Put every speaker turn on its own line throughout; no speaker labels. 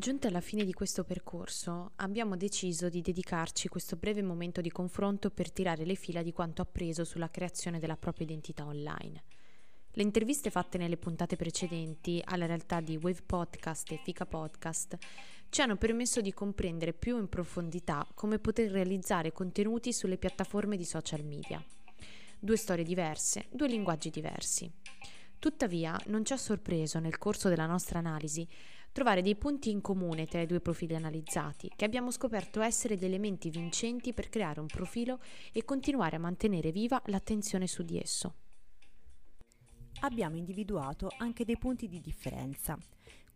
Giunte alla fine di questo percorso, abbiamo deciso di dedicarci questo breve momento di confronto per tirare le fila di quanto appreso sulla creazione della propria identità online. Le interviste fatte nelle puntate precedenti alla realtà di Wave Podcast e Fika Podcast ci hanno permesso di comprendere più in profondità come poter realizzare contenuti sulle piattaforme di social media. Due storie diverse, due linguaggi diversi. Tuttavia, non ci ha sorpreso nel corso della nostra analisi trovare dei punti in comune tra i due profili analizzati, che abbiamo scoperto essere degli elementi vincenti per creare un profilo e continuare a mantenere viva l'attenzione su di esso.
Abbiamo individuato anche dei punti di differenza.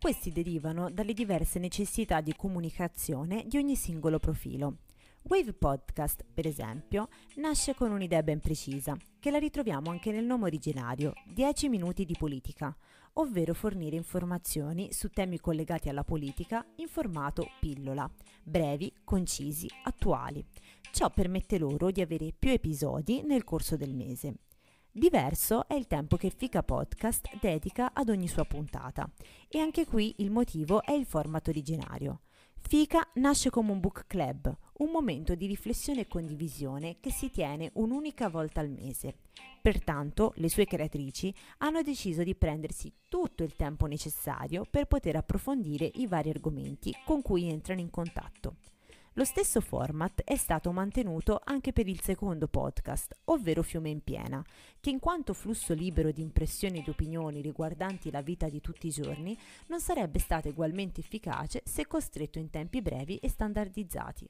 Questi derivano dalle diverse necessità di comunicazione di ogni singolo profilo. Wave Podcast, per esempio, nasce con un'idea ben precisa, che la ritroviamo anche nel nome originario, 10 minuti di politica, ovvero fornire informazioni su temi collegati alla politica in formato pillola, brevi, concisi, attuali. Ciò permette loro di avere più episodi nel corso del mese. Diverso è il tempo che Fica Podcast dedica ad ogni sua puntata e anche qui il motivo è il format originario. Fica nasce come un book club, un momento di riflessione e condivisione che si tiene un'unica volta al mese. Pertanto le sue creatrici hanno deciso di prendersi tutto il tempo necessario per poter approfondire i vari argomenti con cui entrano in contatto. Lo stesso format è stato mantenuto anche per il secondo podcast, ovvero Fiume in Piena, che in quanto flusso libero di impressioni ed opinioni riguardanti la vita di tutti i giorni, non sarebbe stato ugualmente efficace se costretto in tempi brevi e standardizzati.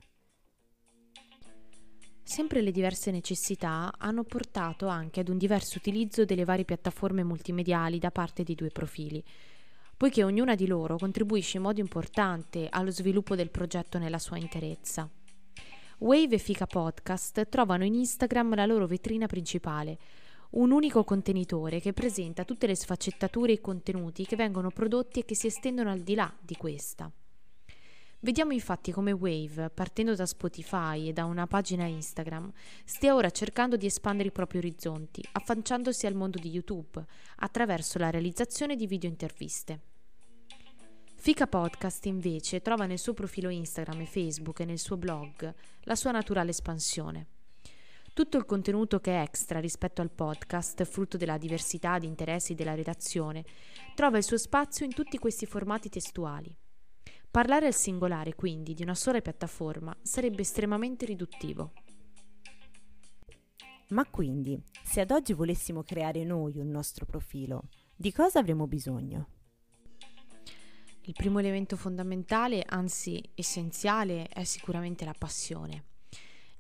Sempre le diverse necessità hanno portato anche ad un diverso utilizzo delle varie piattaforme multimediali da parte dei due profili, poiché ognuna di loro contribuisce in modo importante allo sviluppo del progetto nella sua interezza. Wave e Fica Podcast trovano in Instagram la loro vetrina principale, un unico contenitore che presenta tutte le sfaccettature e i contenuti che vengono prodotti e che si estendono al di là di questa. Vediamo infatti come Wave, partendo da Spotify e da una pagina Instagram, stia ora cercando di espandere i propri orizzonti, affacciandosi al mondo di YouTube attraverso la realizzazione di video interviste. Fica Podcast invece trova nel suo profilo Instagram e Facebook e nel suo blog la sua naturale espansione. Tutto il contenuto che è extra rispetto al podcast, frutto della diversità di interessi della redazione, trova il suo spazio in tutti questi formati testuali. Parlare al singolare, quindi, di una sola piattaforma sarebbe estremamente riduttivo.
Ma quindi, se ad oggi volessimo creare noi un nostro profilo, di cosa avremo bisogno?
Il primo elemento fondamentale, anzi essenziale, è sicuramente la passione.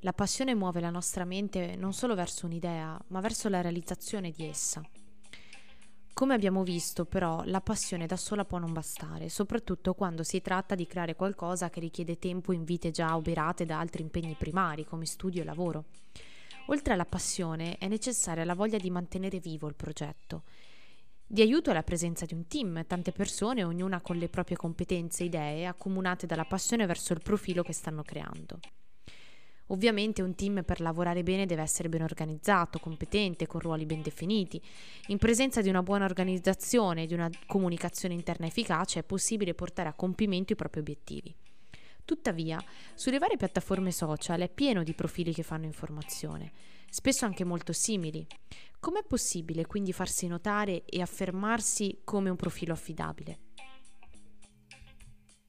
La passione muove la nostra mente non solo verso un'idea, ma verso la realizzazione di essa. Come abbiamo visto, però, la passione da sola può non bastare, soprattutto quando si tratta di creare qualcosa che richiede tempo in vite già oberate da altri impegni primari, come studio e lavoro. Oltre alla passione è necessaria la voglia di mantenere vivo il progetto. Di aiuto è la presenza di un team, tante persone, ognuna con le proprie competenze e idee, accomunate dalla passione verso il profilo che stanno creando. Ovviamente un team per lavorare bene deve essere ben organizzato, competente, con ruoli ben definiti. In presenza di una buona organizzazione e di una comunicazione interna efficace è possibile portare a compimento i propri obiettivi. Tuttavia, sulle varie piattaforme social è pieno di profili che fanno informazione, spesso anche molto simili. Com'è possibile quindi farsi notare e affermarsi come un profilo affidabile?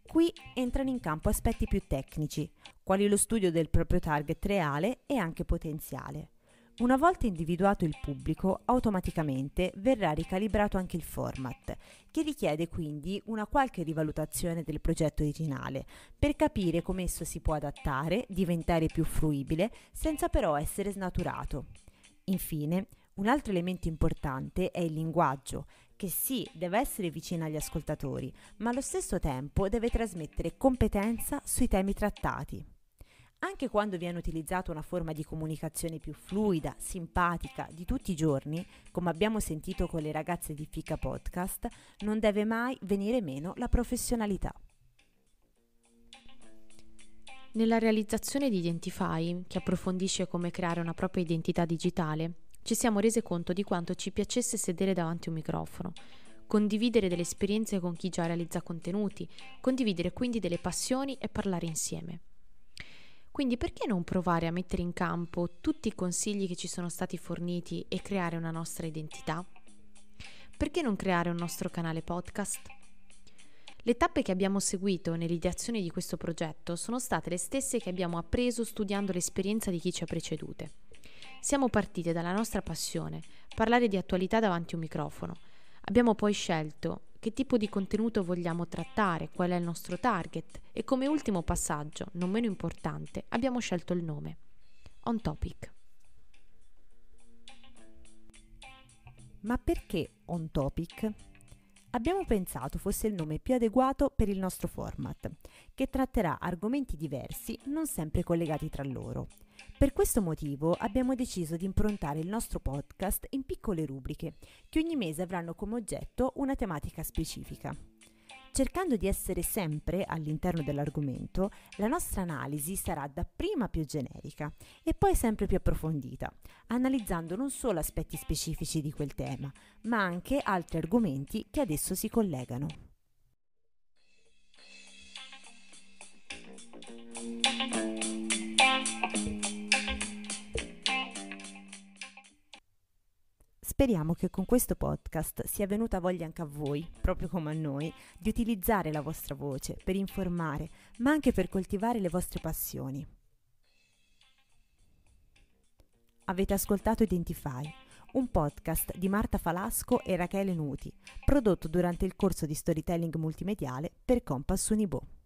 Qui entrano in campo aspetti più tecnici, quali lo studio del proprio target reale e anche potenziale. Una volta individuato il pubblico, automaticamente verrà ricalibrato anche il format, che richiede quindi una qualche rivalutazione del progetto originale, per capire come esso si può adattare, diventare più fruibile, senza però essere snaturato. Infine, un altro elemento importante è il linguaggio, che sì, deve essere vicina agli ascoltatori, ma allo stesso tempo deve trasmettere competenza sui temi trattati. Anche quando viene utilizzata una forma di comunicazione più fluida, simpatica, di tutti i giorni, come abbiamo sentito con le ragazze di Fica Podcast, non deve mai venire meno la professionalità.
Nella realizzazione di Identify, che approfondisce come creare una propria identità digitale, ci siamo rese conto di quanto ci piacesse sedere davanti a un microfono, condividere delle esperienze con chi già realizza contenuti, condividere quindi delle passioni e parlare insieme. Quindi perché non provare a mettere in campo tutti i consigli che ci sono stati forniti e creare una nostra identità? Perché non creare un nostro canale podcast? Le tappe che abbiamo seguito nell'ideazione di questo progetto sono state le stesse che abbiamo appreso studiando l'esperienza di chi ci ha precedute. Siamo partite dalla nostra passione, parlare di attualità davanti a un microfono. Abbiamo poi scelto che tipo di contenuto vogliamo trattare, qual è il nostro target e come ultimo passaggio, non meno importante, abbiamo scelto il nome. On Topic.
Ma perché On Topic? Abbiamo pensato fosse il nome più adeguato per il nostro format, che tratterà argomenti diversi non sempre collegati tra loro. Per questo motivo abbiamo deciso di improntare il nostro podcast in piccole rubriche, che ogni mese avranno come oggetto una tematica specifica. Cercando di essere sempre all'interno dell'argomento, la nostra analisi sarà dapprima più generica e poi sempre più approfondita, analizzando non solo aspetti specifici di quel tema, ma anche altri argomenti che ad esso si collegano. Speriamo che con questo podcast sia venuta voglia anche a voi, proprio come a noi, di utilizzare la vostra voce per informare, ma anche per coltivare le vostre passioni. Avete ascoltato Identify, un podcast di Marta Falasco e Rachele Nuti, prodotto durante il corso di storytelling multimediale per Compass Unibo.